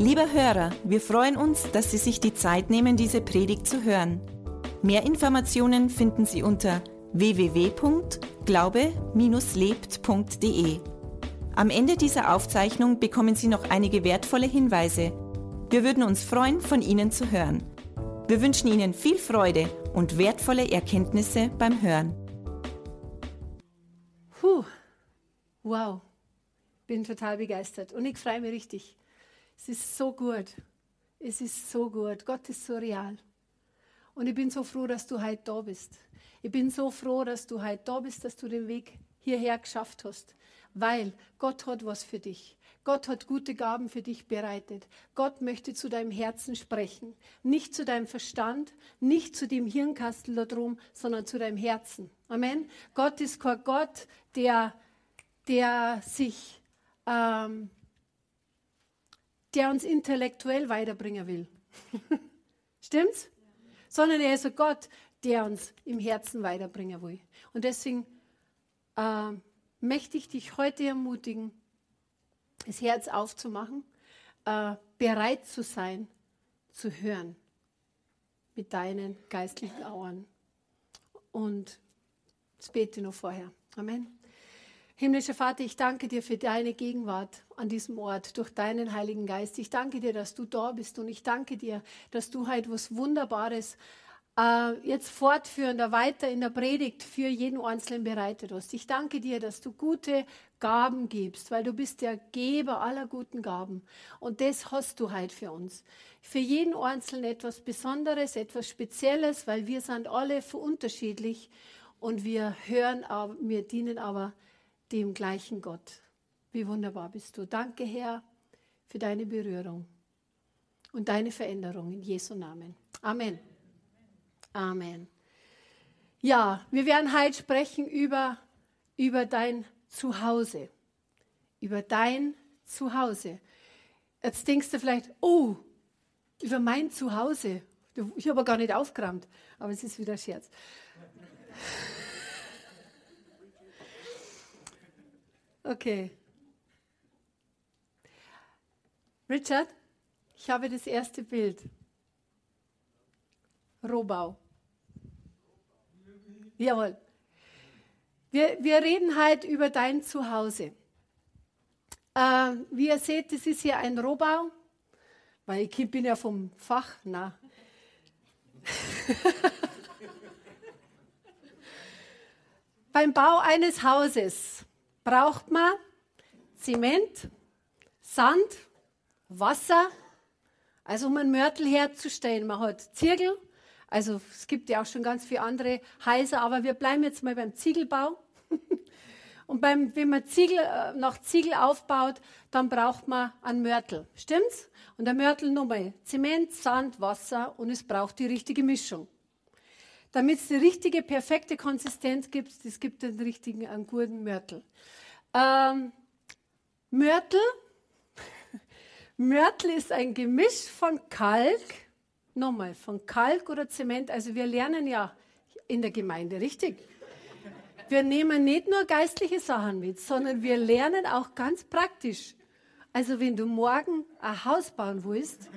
Lieber Hörer, wir freuen uns, dass Sie sich die Zeit nehmen, diese Predigt zu hören. Mehr Informationen finden Sie unter www.glaube-lebt.de. Am Ende dieser Aufzeichnung bekommen Sie noch einige wertvolle Hinweise. Wir würden uns freuen, von Ihnen zu hören. Wir wünschen Ihnen viel Freude und wertvolle Erkenntnisse beim Hören. Puh, wow, bin total begeistert und ich freue mich richtig. Es ist so gut. Es ist so gut. Gott ist so real. Und ich bin so froh, dass du heute da bist. Ich bin so froh, dass du heute da bist, dass du den Weg hierher geschafft hast. Weil Gott hat was für dich. Gott hat gute Gaben für dich bereitet. Gott möchte zu deinem Herzen sprechen. Nicht zu deinem Verstand, nicht zu dem Hirnkastel da drum, sondern zu deinem Herzen. Amen. Gott ist kein Gott, der, der sich ähm, der uns intellektuell weiterbringen will. Stimmt's? Sondern er ist ein Gott, der uns im Herzen weiterbringen will. Und deswegen äh, möchte ich dich heute ermutigen, das Herz aufzumachen, äh, bereit zu sein, zu hören mit deinen geistlichen Augen. Und das bete noch vorher. Amen. Himmlischer Vater, ich danke dir für deine Gegenwart an diesem Ort durch deinen Heiligen Geist. Ich danke dir, dass du da bist und ich danke dir, dass du halt was Wunderbares äh, jetzt fortführender weiter in der Predigt für jeden Einzelnen bereitet hast. Ich danke dir, dass du gute Gaben gibst, weil du bist der Geber aller guten Gaben. Und das hast du halt für uns. Für jeden Einzelnen etwas Besonderes, etwas Spezielles, weil wir sind alle unterschiedlich und wir hören, wir dienen aber dem gleichen Gott. Wie wunderbar bist du. Danke, Herr, für deine Berührung und deine Veränderung in Jesu Namen. Amen. Amen. Ja, wir werden heute sprechen über, über dein Zuhause. Über dein Zuhause. Jetzt denkst du vielleicht, oh, über mein Zuhause. Ich habe gar nicht aufgeräumt, aber es ist wieder Scherz. Okay. Richard, ich habe das erste Bild. Rohbau. Jawohl. Wir, wir reden heute über dein Zuhause. Äh, wie ihr seht, das ist hier ein Rohbau, weil ich bin ja vom Fach. Na. Beim Bau eines Hauses braucht man Zement, Sand, Wasser, also um einen Mörtel herzustellen. Man hat Ziegel, also es gibt ja auch schon ganz viele andere Häuser, aber wir bleiben jetzt mal beim Ziegelbau. Und beim, wenn man Ziegel, äh, nach Ziegel aufbaut, dann braucht man einen Mörtel. Stimmt's? Und der Mörtel nochmal Zement, Sand, Wasser und es braucht die richtige Mischung. Damit es die richtige, perfekte Konsistenz gibt, es gibt den richtigen, einen guten Mörtel. Ähm, Mörtel. Mörtel ist ein Gemisch von Kalk, nochmal, von Kalk oder Zement. Also wir lernen ja in der Gemeinde, richtig? Wir nehmen nicht nur geistliche Sachen mit, sondern wir lernen auch ganz praktisch. Also wenn du morgen ein Haus bauen willst,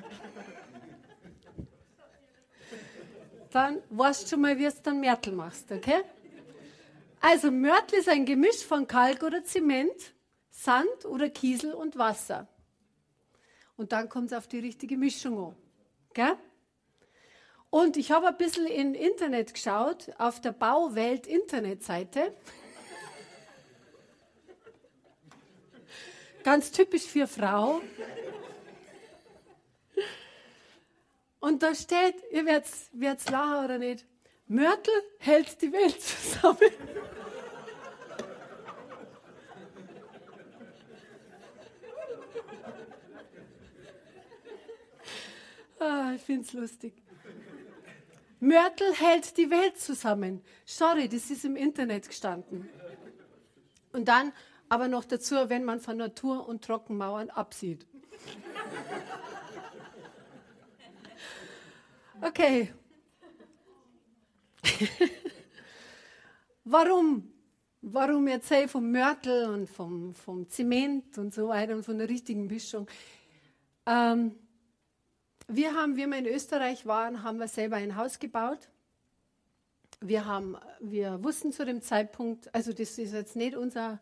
dann weißt du schon mal, wie du dann Mörtel machst, okay? Also Mörtel ist ein Gemisch von Kalk oder Zement, Sand oder Kiesel und Wasser. Und dann kommt es auf die richtige Mischung an. Gell? Und ich habe ein bisschen im Internet geschaut, auf der Bauwelt Internetseite. Ganz typisch für Frau. Und da steht, ihr werdet lachen oder nicht, Mörtel hält die Welt zusammen. Ah, ich finde es lustig. Mörtel hält die Welt zusammen. Sorry, das ist im Internet gestanden. Und dann aber noch dazu, wenn man von Natur und Trockenmauern absieht. Okay. Warum? Warum erzähle ich vom Mörtel und vom, vom Zement und so weiter und von der richtigen Mischung? Ähm, wir haben, wie wir in Österreich waren, haben wir selber ein Haus gebaut. Wir, haben, wir wussten zu dem Zeitpunkt, also das ist jetzt nicht unser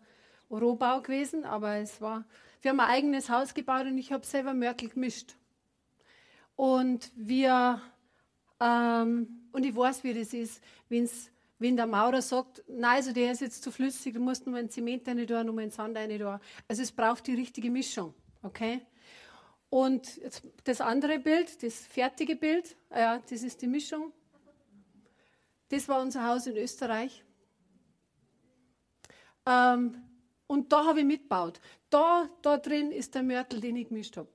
Rohbau gewesen, aber es war, wir haben ein eigenes Haus gebaut und ich habe selber Mörtel gemischt. Und wir, ähm, und ich weiß, wie das ist, wenn's, wenn der Maurer sagt, nein, also der ist jetzt zu flüssig, du musst nur einen Zement rein da, nur einen Sand rein da. Also es braucht die richtige Mischung, okay? Und das andere Bild, das fertige Bild, ja, das ist die Mischung. Das war unser Haus in Österreich. Ähm, und da habe ich mitgebaut. Da, da drin ist der Mörtel, den ich gemischt habe.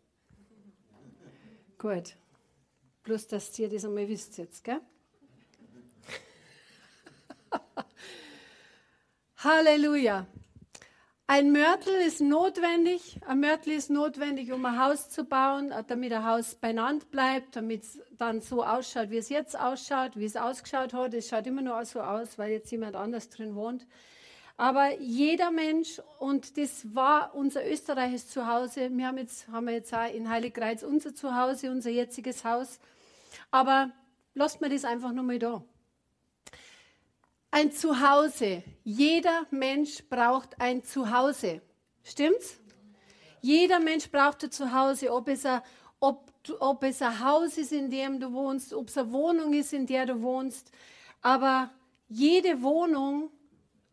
Gut. Bloß, dass ihr das einmal wisst jetzt, gell? Halleluja. Ein Mörtel ist notwendig. Ein Mörtel ist notwendig, um ein Haus zu bauen, damit ein Haus beieinander bleibt, damit es dann so ausschaut, wie es jetzt ausschaut, wie es ausgeschaut hat. Es schaut immer nur so aus, weil jetzt jemand anders drin wohnt. Aber jeder Mensch, und das war unser österreichisches Zuhause, wir haben jetzt, haben jetzt auch in Heiligkreuz unser Zuhause, unser jetziges Haus. Aber lasst mir das einfach nur mal da ein Zuhause. Jeder Mensch braucht ein Zuhause. Stimmt's? Jeder Mensch braucht ein Zuhause, ob es ein, ob, ob es ein Haus ist, in dem du wohnst, ob es eine Wohnung ist, in der du wohnst. Aber jede Wohnung,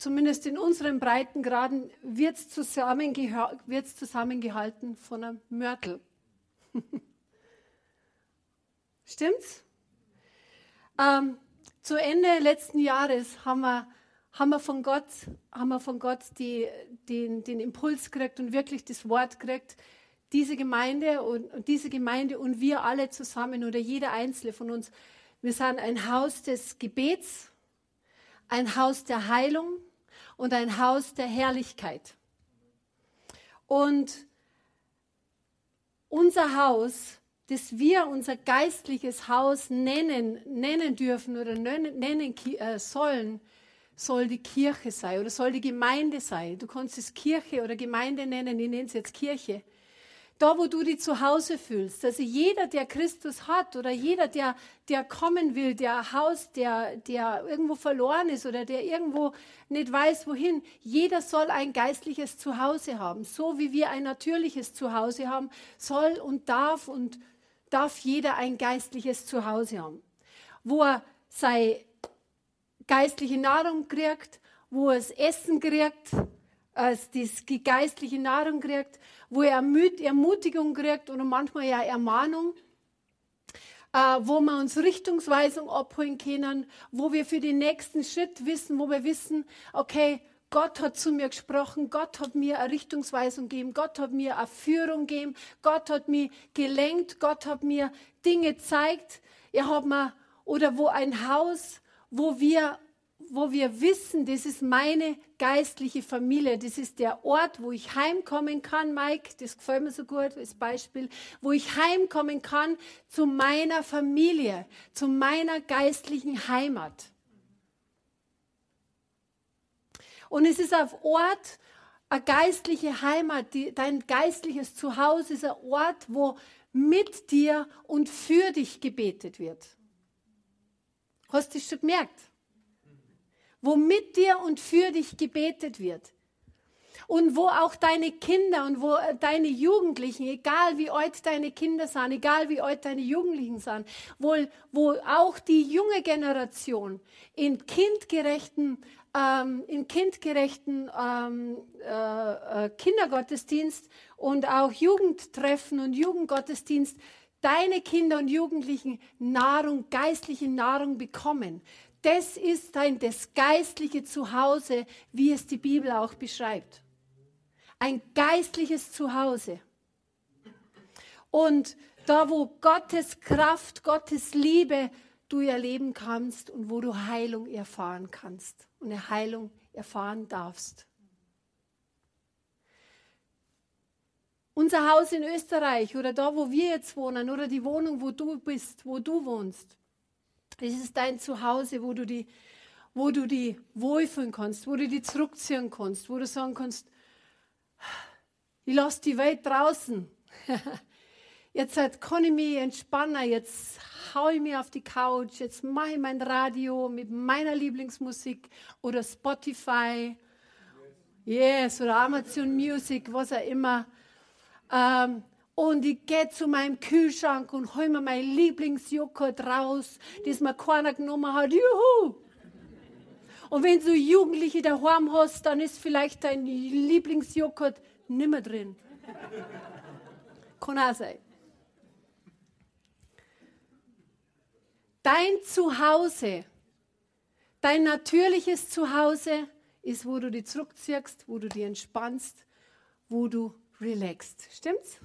zumindest in unseren Breitengraden, wird zusammengeha zusammengehalten von einem Mörtel. Stimmt's? Ähm, zu Ende letzten Jahres haben wir, haben wir von Gott, haben wir von Gott die, den, den Impuls gekriegt und wirklich das Wort gekriegt, diese Gemeinde und, und diese Gemeinde und wir alle zusammen oder jeder einzelne von uns, wir sind ein Haus des Gebets, ein Haus der Heilung und ein Haus der Herrlichkeit. Und unser Haus das wir unser geistliches Haus nennen, nennen dürfen oder nennen, äh, sollen, soll die Kirche sein oder soll die Gemeinde sein. Du kannst es Kirche oder Gemeinde nennen, ich nenne es jetzt Kirche. Da, wo du dich zu Hause fühlst. Also jeder, der Christus hat oder jeder, der, der kommen will, der Haus, der, der irgendwo verloren ist oder der irgendwo nicht weiß, wohin, jeder soll ein geistliches Zuhause haben. So wie wir ein natürliches Zuhause haben, soll und darf und darf jeder ein geistliches Zuhause haben, wo er seine geistliche Nahrung kriegt, wo er das Essen kriegt, als die geistliche Nahrung kriegt, wo er Ermutigung kriegt oder manchmal ja Ermahnung, äh, wo wir uns Richtungsweisung abholen können, wo wir für den nächsten Schritt wissen, wo wir wissen, okay, Gott hat zu mir gesprochen, Gott hat mir eine Richtungsweisung gegeben, Gott hat mir eine Führung gegeben, Gott hat mich gelenkt, Gott hat mir Dinge gezeigt. Er hat mir, oder wo ein Haus, wo wir, wo wir wissen, das ist meine geistliche Familie, das ist der Ort, wo ich heimkommen kann, Mike, das gefällt mir so gut als Beispiel, wo ich heimkommen kann zu meiner Familie, zu meiner geistlichen Heimat. Und es ist ein Ort, eine geistliche Heimat, die, dein geistliches Zuhause ist ein Ort, wo mit dir und für dich gebetet wird. Hast du das schon gemerkt? Wo mit dir und für dich gebetet wird. Und wo auch deine Kinder und wo deine Jugendlichen, egal wie alt deine Kinder sind, egal wie alt deine Jugendlichen sind, wo, wo auch die junge Generation in kindgerechten ähm, in kindgerechten ähm, äh, äh, Kindergottesdienst und auch Jugendtreffen und Jugendgottesdienst deine Kinder und Jugendlichen Nahrung, geistliche Nahrung bekommen. Das ist dein das geistliche Zuhause, wie es die Bibel auch beschreibt. Ein geistliches Zuhause. Und da, wo Gottes Kraft, Gottes Liebe du erleben kannst und wo du Heilung erfahren kannst und eine Heilung erfahren darfst. Unser Haus in Österreich oder da, wo wir jetzt wohnen oder die Wohnung, wo du bist, wo du wohnst, das ist dein Zuhause, wo du die, wo du die wohlfühlen kannst, wo du die zurückziehen kannst, wo du sagen kannst, ich lasse die Welt draußen. jetzt halt kann ich mich entspannen, jetzt haue ich mich auf die Couch, jetzt mache ich mein Radio mit meiner Lieblingsmusik oder Spotify, yes, oder Amazon Music, was auch immer. Ähm, und ich gehe zu meinem Kühlschrank und hole mir mein Lieblingsjoghurt raus, das mir keiner genommen hat. Juhu! Und wenn du Jugendliche daheim hast, dann ist vielleicht dein Lieblingsjoghurt nimmer drin. Kann auch sein. Dein Zuhause, dein natürliches Zuhause ist, wo du dich zurückziehst, wo du dich entspannst, wo du relaxst. Stimmt's?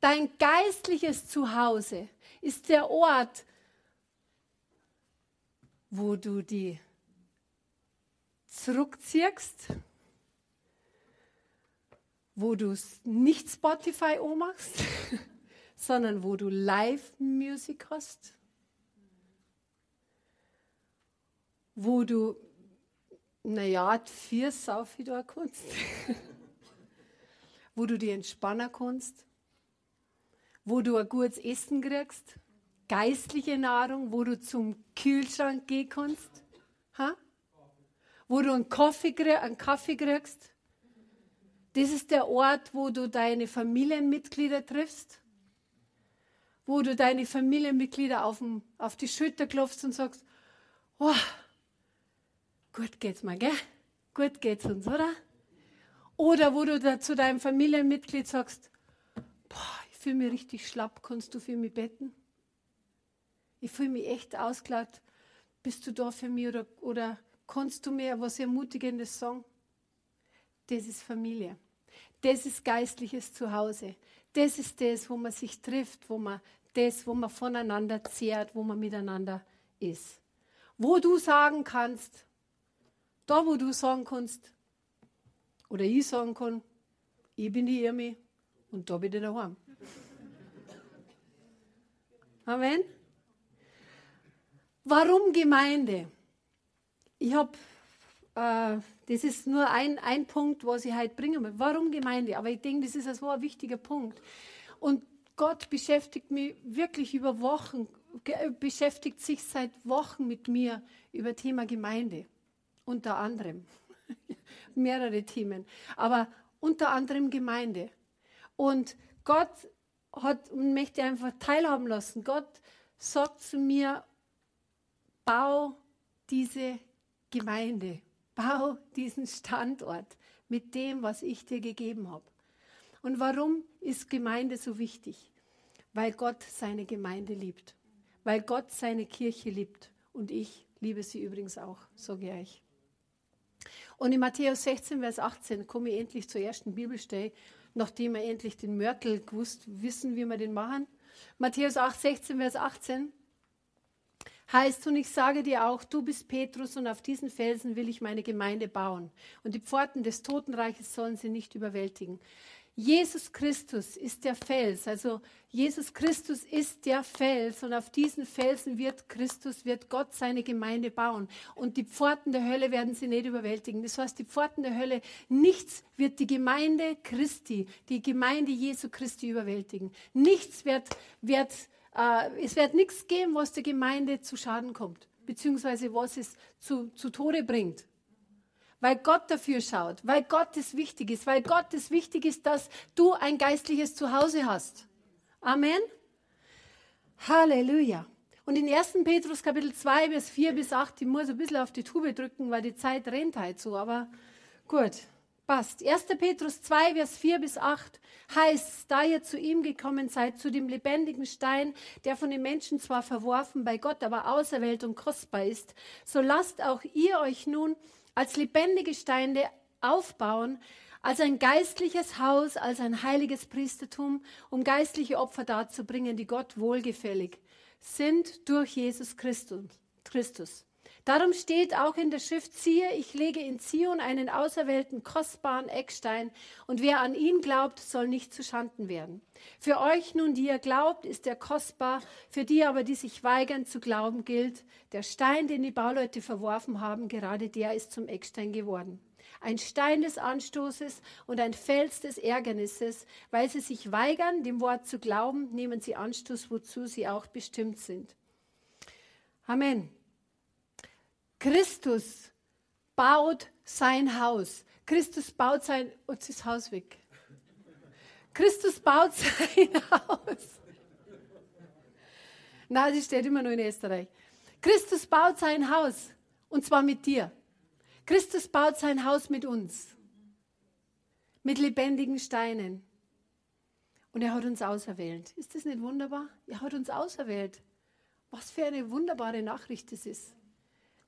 Dein geistliches Zuhause ist der Ort, wo du die zurückziehst, wo du nicht Spotify machst, sondern wo du Live-Musik hast, wo du, naja, vier Saufi da kannst, wo du die entspannen kannst, wo du ein gutes Essen kriegst, geistliche Nahrung, wo du zum Kühlschrank gehen kannst, ha? wo du einen Kaffee, einen Kaffee kriegst. Das ist der Ort, wo du deine Familienmitglieder triffst, wo du deine Familienmitglieder auf, den, auf die Schulter klopfst und sagst, oh, gut geht's mal, gell? Gut geht's uns, oder? Oder wo du da zu deinem Familienmitglied sagst, boah, fühle mich richtig schlapp, kannst du für mich betten? Ich fühle mich echt ausgelaugt. Bist du da für mich oder, oder kannst du mir was Ermutigendes sagen? Das ist Familie. Das ist geistliches Zuhause. Das ist das, wo man sich trifft, wo man das, wo man voneinander zehrt, wo man miteinander ist. Wo du sagen kannst, da wo du sagen kannst, oder ich sagen kann, ich bin die Irmi und da bin ich daheim. Amen. Warum Gemeinde? Ich habe, äh, das ist nur ein, ein Punkt, was ich heute bringen will. Warum Gemeinde? Aber ich denke, das ist also ein wichtiger Punkt. Und Gott beschäftigt mich wirklich über Wochen, beschäftigt sich seit Wochen mit mir über Thema Gemeinde. Unter anderem. Mehrere Themen. Aber unter anderem Gemeinde. Und Gott hat, möchte einfach teilhaben lassen. Gott sagt zu mir, bau diese Gemeinde, bau diesen Standort mit dem, was ich dir gegeben habe. Und warum ist Gemeinde so wichtig? Weil Gott seine Gemeinde liebt, weil Gott seine Kirche liebt und ich liebe sie übrigens auch, sage ich. Und in Matthäus 16, Vers 18 komme ich endlich zur ersten Bibelstelle, nachdem wir endlich den Mörtel gewusst wissen, wie wir den machen. Matthäus 8, 16, Vers 18 heißt, und ich sage dir auch, du bist Petrus und auf diesen Felsen will ich meine Gemeinde bauen. Und die Pforten des Totenreiches sollen sie nicht überwältigen. Jesus Christus ist der Fels, also Jesus Christus ist der Fels und auf diesen Felsen wird Christus, wird Gott seine Gemeinde bauen und die Pforten der Hölle werden sie nicht überwältigen. Das heißt, die Pforten der Hölle, nichts wird die Gemeinde Christi, die Gemeinde Jesu Christi überwältigen. Nichts wird, wird äh, es wird nichts geben, was der Gemeinde zu Schaden kommt, beziehungsweise was es zu, zu Tode bringt. Weil Gott dafür schaut, weil Gott es wichtig ist, weil Gott es wichtig ist, dass du ein geistliches Zuhause hast. Amen. Halleluja. Und in 1. Petrus Kapitel 2, Vers 4 bis 8, ich muss ein bisschen auf die Tube drücken, weil die Zeit rennt halt so, aber gut. Passt. 1. Petrus 2, Vers 4 bis 8 heißt, da ihr zu ihm gekommen seid, zu dem lebendigen Stein, der von den Menschen zwar verworfen, bei Gott aber auserwählt und kostbar ist, so lasst auch ihr euch nun als lebendige Steine aufbauen, als ein geistliches Haus, als ein heiliges Priestertum, um geistliche Opfer darzubringen, die Gott wohlgefällig sind durch Jesus Christus. Darum steht auch in der Schrift, siehe, ich lege in Zion einen auserwählten, kostbaren Eckstein, und wer an ihn glaubt, soll nicht zu Schanden werden. Für euch nun, die ihr glaubt, ist er kostbar, für die aber, die sich weigern zu glauben, gilt, der Stein, den die Bauleute verworfen haben, gerade der ist zum Eckstein geworden. ein Stein des Anstoßes und ein Fels des Ärgernisses. Weil sie sich weigern, dem Wort zu glauben, nehmen sie Anstoß, wozu sie auch bestimmt sind. Amen. Christus baut sein Haus. Christus baut sein, jetzt ist das Haus weg. Christus baut sein Haus. Nein, sie steht immer nur in Österreich. Christus baut sein Haus und zwar mit dir. Christus baut sein Haus mit uns. Mit lebendigen Steinen. Und er hat uns auserwählt. Ist das nicht wunderbar? Er hat uns auserwählt. Was für eine wunderbare Nachricht das ist.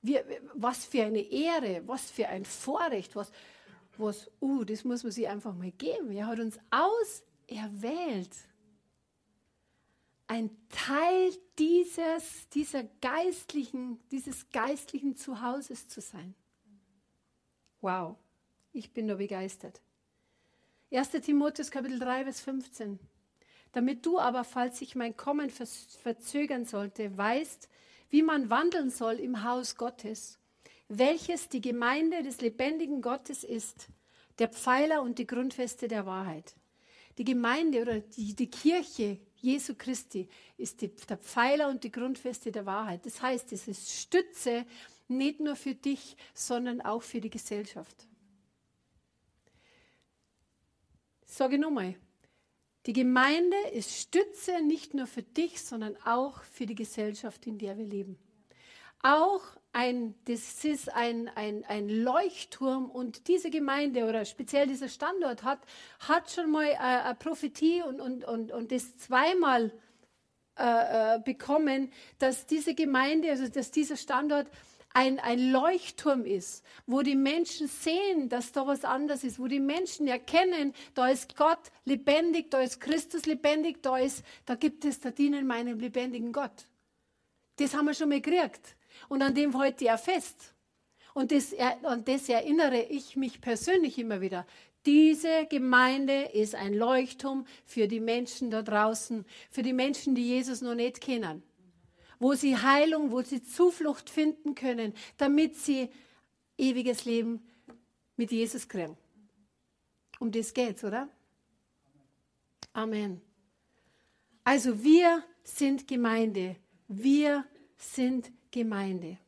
Wir, was für eine Ehre, was für ein Vorrecht, was, was, uh, das muss man sich einfach mal geben. Er hat uns auserwählt ein Teil dieses, dieser geistlichen, dieses geistlichen Zuhauses zu sein. Wow, ich bin nur begeistert. 1. Timotheus Kapitel 3, Vers 15. Damit du aber, falls sich mein Kommen verzögern sollte, weißt, wie man wandeln soll im Haus Gottes, welches die Gemeinde des lebendigen Gottes ist, der Pfeiler und die Grundfeste der Wahrheit. Die Gemeinde oder die, die Kirche Jesu Christi ist die, der Pfeiler und die Grundfeste der Wahrheit. Das heißt, es ist Stütze nicht nur für dich, sondern auch für die Gesellschaft. Sage nochmal, die Gemeinde ist Stütze nicht nur für dich, sondern auch für die Gesellschaft, in der wir leben. Auch ein, das ist ein, ein, ein Leuchtturm und diese Gemeinde oder speziell dieser Standort hat, hat schon mal äh, eine Prophetie und, und, und, und das zweimal äh, äh, bekommen, dass diese Gemeinde, also dass dieser Standort ein, ein Leuchtturm ist, wo die Menschen sehen, dass da was anders ist, wo die Menschen erkennen, da ist Gott lebendig, da ist Christus lebendig, da, ist, da gibt es, da dienen meinem lebendigen Gott. Das haben wir schon mal gekriegt. Und an dem ich auch fest. Und das, an das erinnere ich mich persönlich immer wieder. Diese Gemeinde ist ein Leuchtturm für die Menschen da draußen, für die Menschen, die Jesus noch nicht kennen. Wo sie Heilung, wo sie Zuflucht finden können, damit sie ewiges Leben mit Jesus kriegen. Um das geht's, oder? Amen. Also wir sind Gemeinde. Wir sind Gemeinde.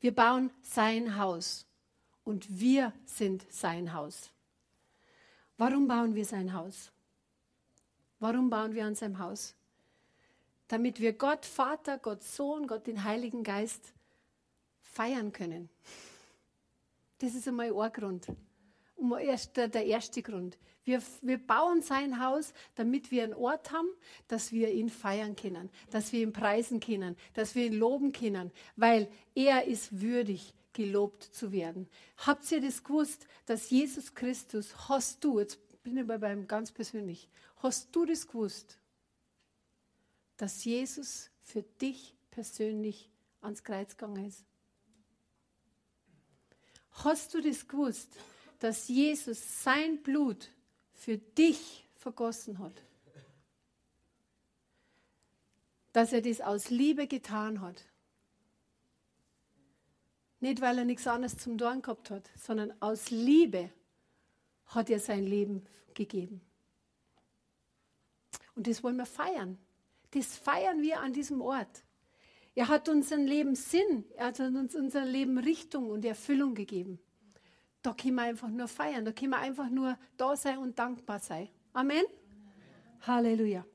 Wir bauen sein Haus und wir sind sein Haus. Warum bauen wir sein Haus? Warum bauen wir an seinem Haus? Damit wir Gott Vater, Gott Sohn, Gott den Heiligen Geist feiern können. Das ist einmal ein Grund der erste Grund. Wir, wir bauen sein Haus, damit wir einen Ort haben, dass wir ihn feiern können, dass wir ihn preisen können, dass wir ihn loben können, weil er ist würdig, gelobt zu werden. Habt ihr das gewusst, dass Jesus Christus, hast du, jetzt bin ich bei ihm ganz persönlich, hast du das gewusst, dass Jesus für dich persönlich ans Kreuz gegangen ist? Hast du das gewusst? dass Jesus sein Blut für dich vergossen hat. Dass er das aus Liebe getan hat. Nicht, weil er nichts anderes zum Dorn gehabt hat, sondern aus Liebe hat er sein Leben gegeben. Und das wollen wir feiern. Das feiern wir an diesem Ort. Er hat unserem Leben Sinn, er hat uns unser Leben Richtung und Erfüllung gegeben. Da können wir einfach nur feiern, da können wir einfach nur da sein und dankbar sein. Amen? Amen. Halleluja.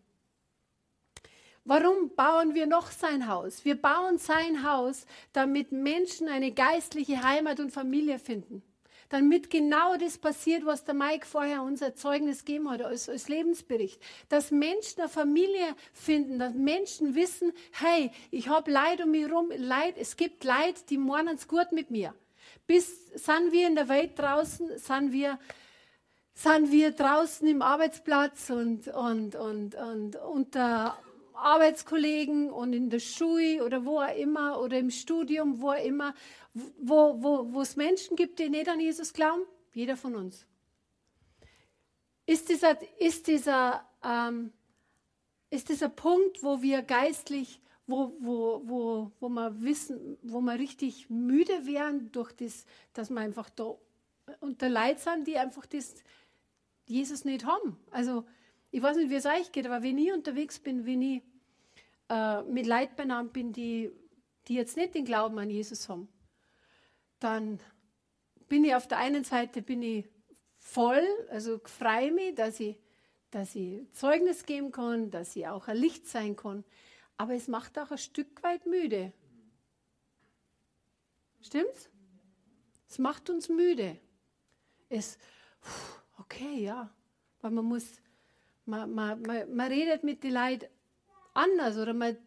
Warum bauen wir noch sein Haus? Wir bauen sein Haus, damit Menschen eine geistliche Heimat und Familie finden. Damit genau das passiert, was der Mike vorher unser Zeugnis gegeben hat, als, als Lebensbericht. Dass Menschen eine Familie finden, dass Menschen wissen, hey, ich habe Leid um mich herum, Leid, es gibt Leid, die meinen es gut mit mir bis sind wir in der Welt draußen, sind wir, sind wir draußen im Arbeitsplatz und, und, und, und unter Arbeitskollegen und in der Schule oder wo auch immer oder im Studium, wo auch immer, wo, wo, wo es Menschen gibt, die nicht an Jesus glauben? Jeder von uns. Ist dieser, ist dieser, ähm, ist dieser Punkt, wo wir geistlich wo, wo, wo, wo wir wissen, wo wir richtig müde wären durch das, dass wir einfach da unter Leid sind, die einfach das Jesus nicht haben. Also ich weiß nicht, wie es euch geht, aber wenn ich unterwegs bin, wenn ich äh, mit Leid benannt bin, die, die jetzt nicht den Glauben an Jesus haben, dann bin ich auf der einen Seite bin ich voll, also freue mich, dass ich, dass ich Zeugnis geben kann, dass ich auch ein Licht sein kann. Aber es macht auch ein Stück weit müde. Stimmt's? Es macht uns müde. Es, okay, ja, weil man muss, man, man, man, man redet mit den Leuten anders oder man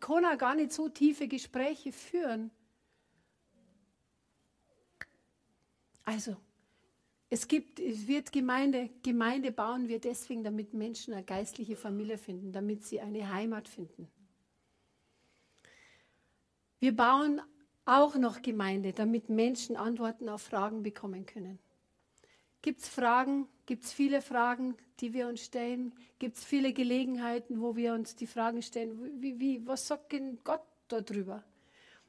kann auch gar nicht so tiefe Gespräche führen. Also, es gibt, es wird Gemeinde, Gemeinde bauen wir deswegen, damit Menschen eine geistliche Familie finden, damit sie eine Heimat finden. Wir bauen auch noch Gemeinde, damit Menschen Antworten auf Fragen bekommen können. Gibt es Fragen? Gibt es viele Fragen, die wir uns stellen? Gibt es viele Gelegenheiten, wo wir uns die Fragen stellen? Wie, wie, was sagt denn Gott darüber?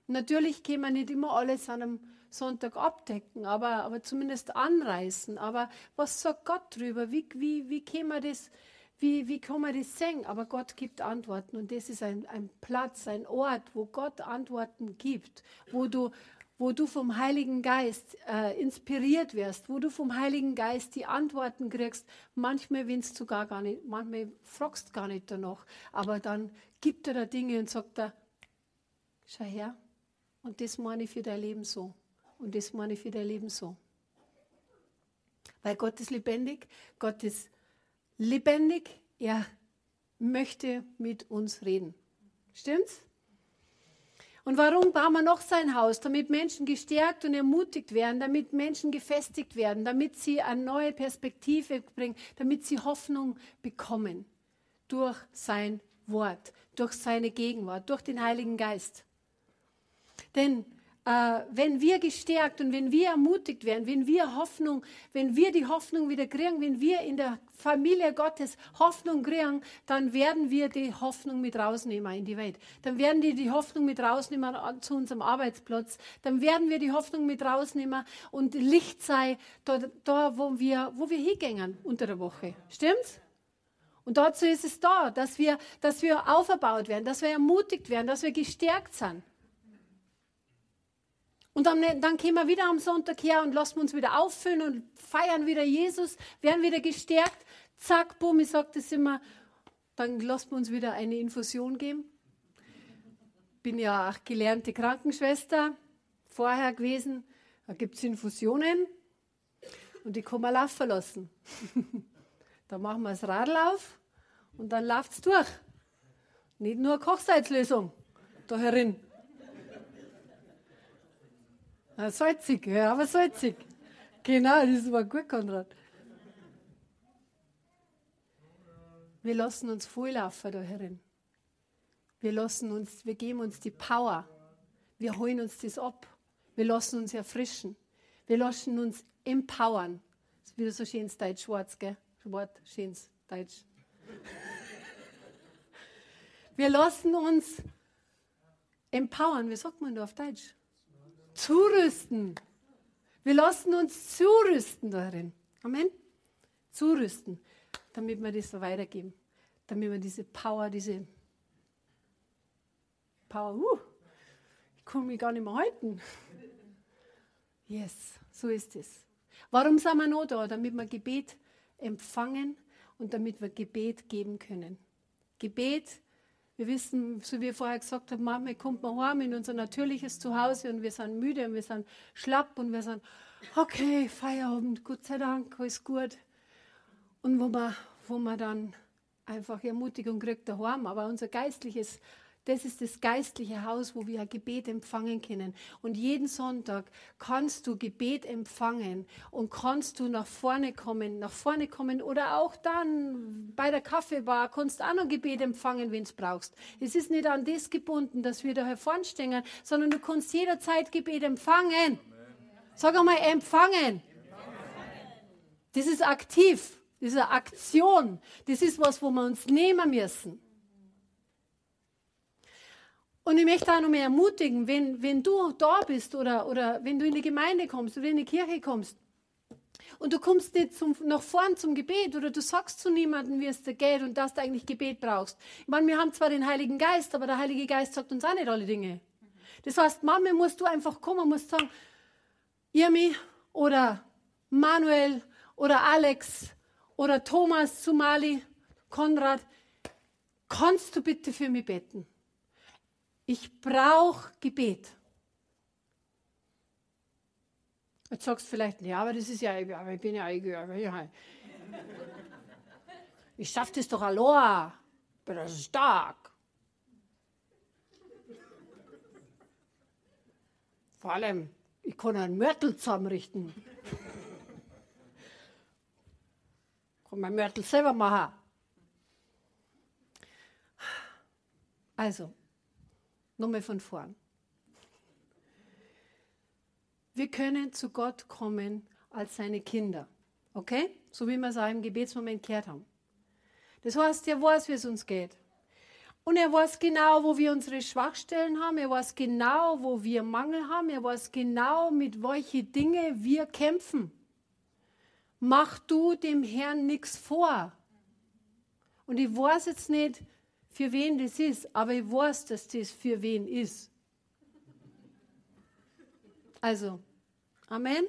Natürlich können wir nicht immer alles an einem Sonntag abdecken, aber, aber zumindest anreißen. Aber was sagt Gott drüber? Wie, wie, wie kann man das, wie, wie kann man das sehen? Aber Gott gibt Antworten und das ist ein, ein Platz, ein Ort, wo Gott Antworten gibt, wo du, wo du vom Heiligen Geist äh, inspiriert wirst, wo du vom Heiligen Geist die Antworten kriegst. Manchmal willst du gar, gar nicht, manchmal fragst gar nicht danach, aber dann gibt er da Dinge und sagt er, schau her, und das meine ich für dein Leben so. Und das meine ich für dein Leben so. Weil Gott ist lebendig, Gott ist lebendig, er möchte mit uns reden. Stimmt's? Und warum bauen wir noch sein Haus? Damit Menschen gestärkt und ermutigt werden, damit Menschen gefestigt werden, damit sie eine neue Perspektive bringen, damit sie Hoffnung bekommen durch sein Wort, durch seine Gegenwart, durch den Heiligen Geist. Denn äh, wenn wir gestärkt und wenn wir ermutigt werden, wenn wir Hoffnung, wenn wir die Hoffnung wieder kriegen, wenn wir in der Familie Gottes Hoffnung kriegen, dann werden wir die Hoffnung mit rausnehmen in die Welt. Dann werden wir die Hoffnung mit rausnehmen zu unserem Arbeitsplatz. Dann werden wir die Hoffnung mit rausnehmen und Licht sei da, da wo wir, wo wir hingehen unter der Woche. Stimmt's? Und dazu ist es da, dass wir, dass wir aufgebaut werden, dass wir ermutigt werden, dass wir gestärkt sind. Und dann, dann gehen wir wieder am Sonntag her und lassen uns wieder auffüllen und feiern wieder Jesus, werden wieder gestärkt. Zack, bumm, ich sage das immer. Dann lassen wir uns wieder eine Infusion geben. Bin ja auch gelernte Krankenschwester vorher gewesen. Da gibt es Infusionen und die kann man laufen lassen. da machen wir das Radl auf und dann läuft es durch. Nicht nur eine Kochsalzlösung da herin. Ah, salzig, ja, aber salzig. Genau, das war gut, Konrad. Wir lassen uns volllaufen da herin. Wir lassen uns, wir geben uns die Power. Wir holen uns das ab. Wir lassen uns erfrischen. Wir lassen uns empowern. Das ist wieder so schönes Deutsch, schwarz, gell? Wort, schönes Deutsch. Wir lassen uns empowern. Wie sagt man da auf Deutsch? Zurüsten. Wir lassen uns zurüsten darin. Amen. Zurüsten, damit wir das so weitergeben. Damit wir diese Power, diese Power, uh, ich kann mich gar nicht mehr halten. Yes, so ist es. Warum sind wir noch da? Damit wir Gebet empfangen und damit wir Gebet geben können. Gebet wir wissen, so wie ich vorher gesagt habe, manchmal kommt man heim in unser natürliches Zuhause und wir sind müde und wir sind schlapp und wir sind, okay, Feierabend, Gott sei Dank, alles gut. Und wo man, wo man dann einfach Ermutigung kriegt daheim, aber unser geistliches das ist das geistliche Haus, wo wir Gebet empfangen können. Und jeden Sonntag kannst du Gebet empfangen und kannst du nach vorne kommen, nach vorne kommen oder auch dann bei der Kaffeebar kannst du auch noch Gebet empfangen, wenn es brauchst. Es ist nicht an das gebunden, dass wir da hervorstehen, sondern du kannst jederzeit Gebet empfangen. Sag einmal empfangen. Das ist aktiv. Das ist eine Aktion. Das ist was, wo wir uns nehmen müssen. Und ich möchte auch noch mehr ermutigen, wenn, wenn du da bist oder, oder wenn du in die Gemeinde kommst oder in die Kirche kommst und du kommst nicht zum, nach vorn zum Gebet oder du sagst zu niemandem, wie es dir geht und dass du eigentlich Gebet brauchst. Ich meine, wir haben zwar den Heiligen Geist, aber der Heilige Geist sagt uns auch nicht alle Dinge. Das heißt, Mama musst du einfach kommen, musst sagen, Irmi oder Manuel oder Alex oder Thomas Sumali, Konrad, kannst du bitte für mich beten? Ich brauche Gebet. Jetzt sagst du vielleicht, ja, aber das ist ja, aber ich bin ja, ja ich schaffe das doch allein. Bin das stark. Vor allem, ich kann einen Mörtel zusammenrichten. Ich kann mein Mörtel selber machen. Also, Nochmal von vorn. Wir können zu Gott kommen als seine Kinder. Okay? So wie wir es auch im Gebetsmoment gehört haben. Das heißt, er weiß, wie es uns geht. Und er weiß genau, wo wir unsere Schwachstellen haben. Er weiß genau, wo wir Mangel haben. Er weiß genau, mit welchen Dingen wir kämpfen. Mach du dem Herrn nichts vor. Und ich weiß jetzt nicht, für wen das ist, aber ich weiß, dass das für wen ist. Also, Amen.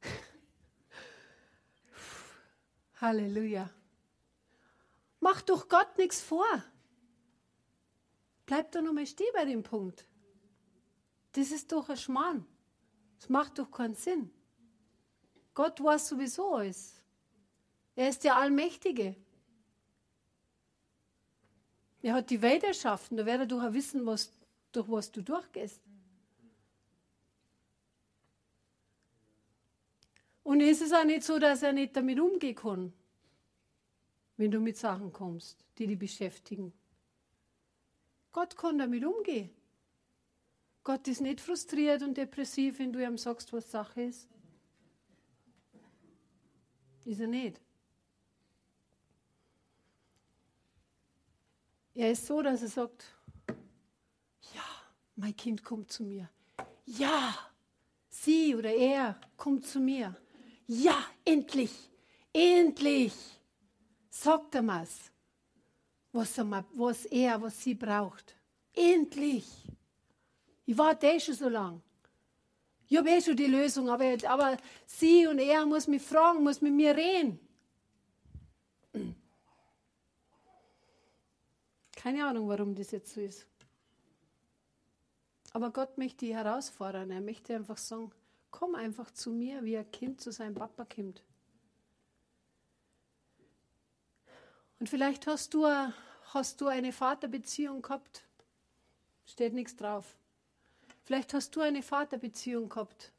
Halleluja. Mach doch Gott nichts vor. Bleib doch nochmal stehen bei dem Punkt. Das ist doch ein Schmarrn. Das macht doch keinen Sinn. Gott weiß sowieso alles. Er ist der Allmächtige. Er hat die Welt erschaffen. Da er doch auch wissen, was, durch was du durchgehst. Und ist es auch nicht so, dass er nicht damit umgehen kann, wenn du mit Sachen kommst, die dich beschäftigen. Gott kann damit umgehen. Gott ist nicht frustriert und depressiv, wenn du ihm sagst, was Sache ist. Ist er nicht. Er ist so, dass er sagt, ja, mein Kind kommt zu mir. Ja, sie oder er kommt zu mir. Ja, endlich, endlich, sagt er was, was er, was er, was sie braucht. Endlich. Ich warte eh schon so lange. Ich habe eh schon die Lösung, aber, aber sie und er muss mich fragen, muss mit mir reden. Keine Ahnung, warum das jetzt so ist. Aber Gott möchte die herausfordern. Er möchte einfach sagen, komm einfach zu mir, wie ein Kind zu seinem Papa kommt. Und vielleicht hast du, hast du eine Vaterbeziehung gehabt. Steht nichts drauf. Vielleicht hast du eine Vaterbeziehung gehabt,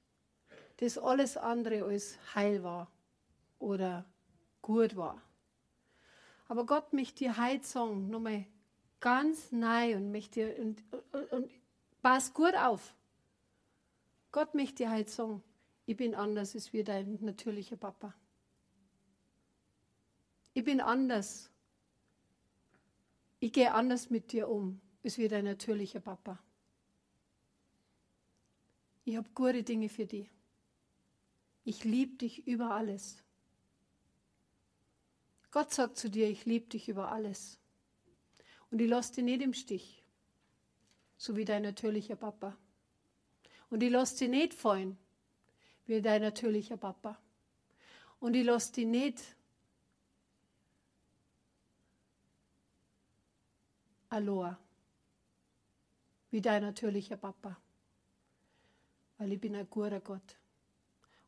das alles andere als heil war oder gut war. Aber Gott möchte dir heute sagen, nochmal ganz neu und möchte und, und, und pass gut auf. Gott möchte dir halt sagen, ich bin anders als wie dein natürlicher Papa. Ich bin anders. Ich gehe anders mit dir um, als wie dein natürlicher Papa. Ich habe gute Dinge für dich. Ich liebe dich über alles. Gott sagt zu dir, ich liebe dich über alles. Und ich lasse dich nicht im Stich, so wie dein natürlicher Papa. Und ich lasse dich nicht fallen, wie dein natürlicher Papa. Und ich lasse dich nicht Aloha, wie dein natürlicher Papa. Weil ich bin ein guter Gott.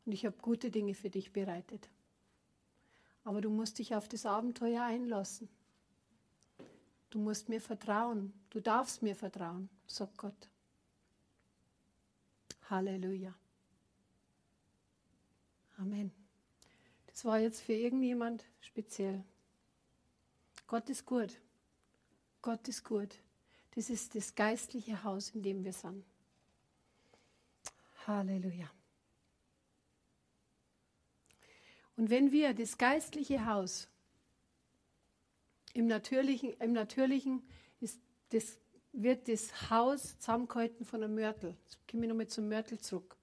Und ich habe gute Dinge für dich bereitet. Aber du musst dich auf das Abenteuer einlassen. Du musst mir vertrauen. Du darfst mir vertrauen, sagt Gott. Halleluja. Amen. Das war jetzt für irgendjemand speziell. Gott ist gut. Gott ist gut. Das ist das geistliche Haus, in dem wir sind. Halleluja. Und wenn wir das geistliche Haus Im Natürlichen, im Natürlichen ist das, wird das Haus zusammengehalten von einem Mörtel. Jetzt komme ich nochmal zum Mörtel zurück.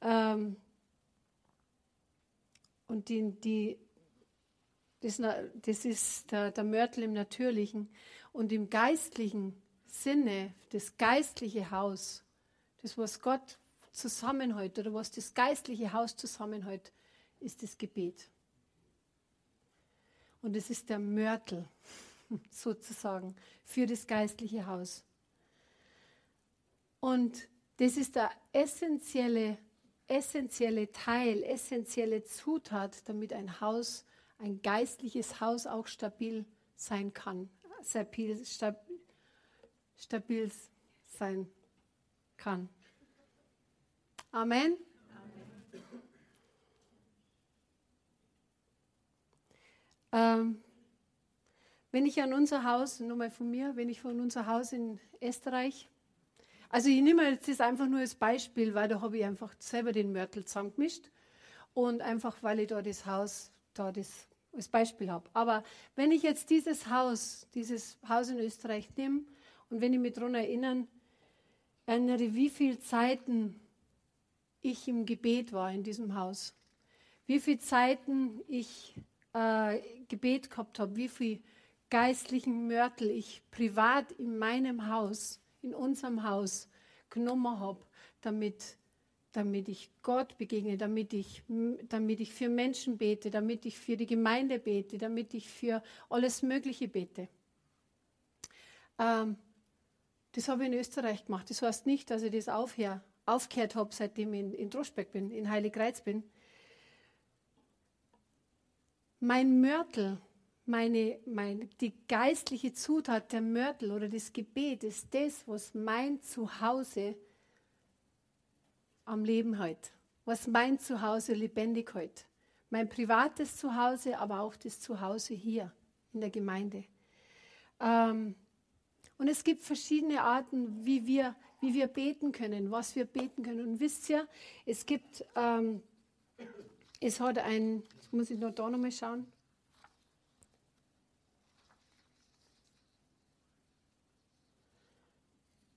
Ähm, und die, die, das, das ist der, der Mörtel im Natürlichen. Und im geistlichen Sinne, das geistliche Haus, das, was Gott zusammenhält oder was das geistliche Haus zusammenhält, ist das Gebet. Und es ist der Mörtel sozusagen für das geistliche Haus. Und das ist der essentielle, essentielle Teil, essentielle Zutat, damit ein Haus, ein geistliches Haus auch stabil sein kann, stabil, stabil sein kann. Amen. Ähm, wenn ich an unser Haus, nur mal von mir, wenn ich von unser Haus in Österreich, also ich nehme jetzt das einfach nur als Beispiel, weil da habe ich einfach selber den Mörtel zusammengemischt und einfach, weil ich da das Haus, da das als Beispiel habe. Aber wenn ich jetzt dieses Haus, dieses Haus in Österreich nehme und wenn ich mich daran erinnern, erinnere, wie viele Zeiten ich im Gebet war in diesem Haus, wie viele Zeiten ich äh, Gebet gehabt habe, wie viel geistlichen Mörtel ich privat in meinem Haus, in unserem Haus genommen habe, damit, damit ich Gott begegne, damit ich, damit ich für Menschen bete, damit ich für die Gemeinde bete, damit ich für alles Mögliche bete. Ähm, das habe ich in Österreich gemacht. Das heißt nicht, dass ich das aufhör, aufgehört habe, seitdem ich in, in Droschbeck bin, in Heiligreiz bin. Mein Mörtel, meine, mein, die geistliche Zutat der Mörtel oder das Gebet ist das, was mein Zuhause am Leben hält, was mein Zuhause lebendig hält. Mein privates Zuhause, aber auch das Zuhause hier in der Gemeinde. Ähm, und es gibt verschiedene Arten, wie wir, wie wir beten können, was wir beten können. Und wisst ihr, es gibt, ähm, es hat ein, jetzt muss ich noch da nochmal schauen.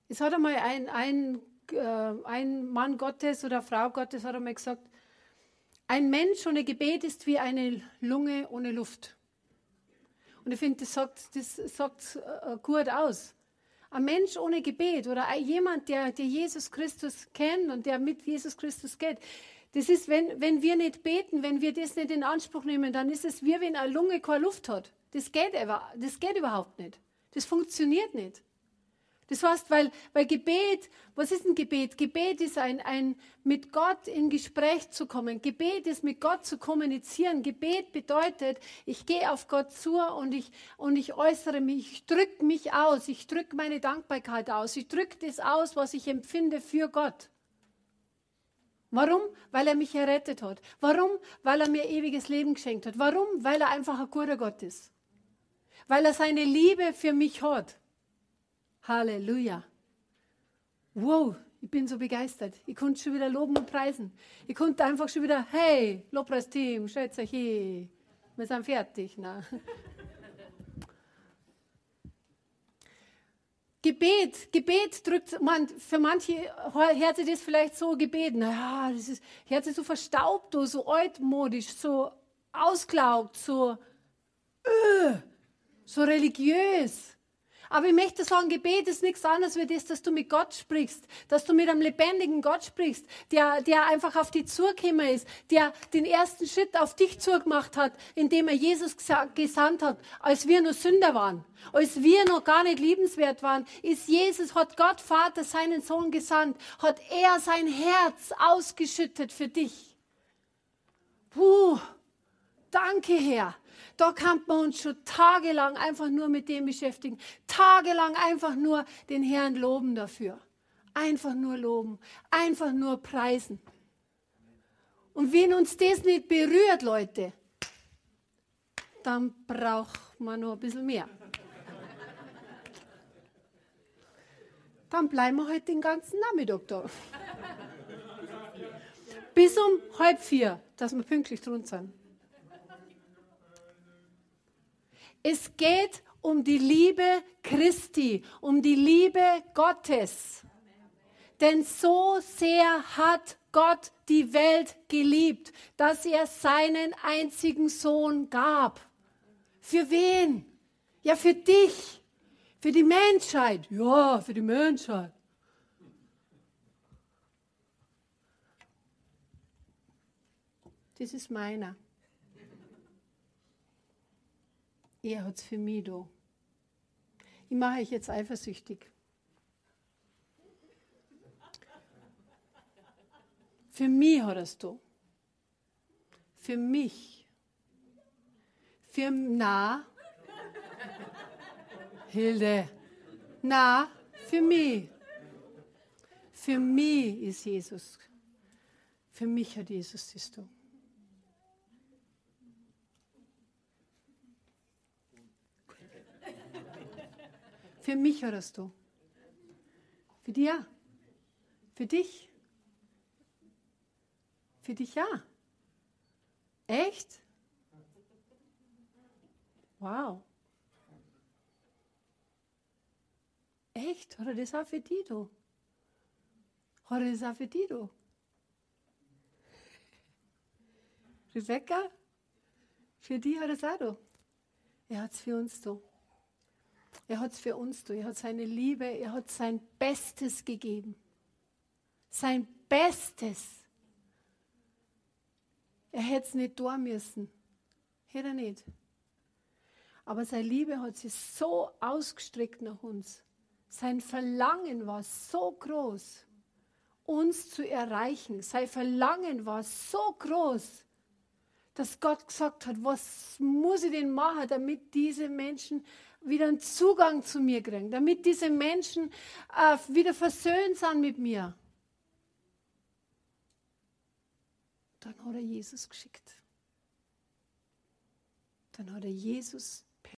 Es hat einmal ein, ein, äh, ein Mann Gottes oder Frau Gottes hat einmal gesagt, ein Mensch ohne Gebet ist wie eine Lunge ohne Luft. Und ich finde, das sagt, das sagt äh, gut aus. Ein Mensch ohne Gebet oder jemand, der, der Jesus Christus kennt und der mit Jesus Christus geht, das ist, wenn, wenn wir nicht beten, wenn wir das nicht in Anspruch nehmen, dann ist es wie wenn eine Lunge keine Luft hat. Das geht, das geht überhaupt nicht. Das funktioniert nicht. Das heißt, weil, weil Gebet, was ist ein Gebet? Gebet ist ein, ein mit Gott in Gespräch zu kommen. Gebet ist mit Gott zu kommunizieren. Gebet bedeutet, ich gehe auf Gott zu und ich, und ich äußere mich, ich drücke mich aus, ich drücke meine Dankbarkeit aus, ich drücke das aus, was ich empfinde für Gott. Warum? Weil er mich errettet hat. Warum? Weil er mir ewiges Leben geschenkt hat. Warum? Weil er einfach ein guter Gott ist. Weil er seine Liebe für mich hat. Halleluja. Wow, ich bin so begeistert. Ich konnte schon wieder loben und preisen. Ich konnte einfach schon wieder, hey, Lobpreisteam, stellt euch hin. Wir sind fertig. Na. Gebet, Gebet drückt man, für manche sich das vielleicht so gebeten. Naja, das ist, sich so verstaubt, so altmodisch, so ausglaubt, so, äh, so religiös. Aber ich möchte sagen, Gebet ist nichts anderes wie das, dass du mit Gott sprichst, dass du mit einem lebendigen Gott sprichst, der, der einfach auf dich zugekommen ist, der den ersten Schritt auf dich zugemacht hat, indem er Jesus gesandt hat, als wir nur Sünder waren, als wir noch gar nicht liebenswert waren, ist Jesus, hat Gott Vater seinen Sohn gesandt, hat er sein Herz ausgeschüttet für dich. Puh, danke Herr. Da kann man uns schon tagelang einfach nur mit dem beschäftigen. Tagelang einfach nur den Herrn loben dafür. Einfach nur loben. Einfach nur preisen. Und wenn uns das nicht berührt, Leute, dann braucht man noch ein bisschen mehr. Dann bleiben wir heute den ganzen Nachmittag da. Bis um halb vier, dass wir pünktlich drunter sind. Es geht um die Liebe Christi, um die Liebe Gottes. Denn so sehr hat Gott die Welt geliebt, dass er seinen einzigen Sohn gab. Für wen? Ja, für dich, für die Menschheit. Ja, für die Menschheit. Das ist meiner. Er hat es für mich da. Ich mache euch jetzt eifersüchtig. Für mich hat er es da. Für mich. Für na. Hilde. Na, für mich. Für mich ist Jesus. Für mich hat Jesus das da. Für mich hörst du. Für dich ja. Für dich. Für dich ja. Echt? Wow. Echt? Hat er das auch für dich, du? Hat er das auch für dich, du? Rebecca? Für dich hat es auch, du. Er hat es für uns, du. Er hat es für uns tun. Er hat seine Liebe, er hat sein Bestes gegeben. Sein Bestes. Er hätte es nicht tun müssen. Hätte er nicht. Aber seine Liebe hat sich so ausgestreckt nach uns. Sein Verlangen war so groß, uns zu erreichen. Sein Verlangen war so groß, dass Gott gesagt hat, was muss ich denn machen, damit diese Menschen wieder einen Zugang zu mir kriegen, damit diese Menschen äh, wieder versöhnt sind mit mir. Dann hat er Jesus geschickt. Dann hat er Jesus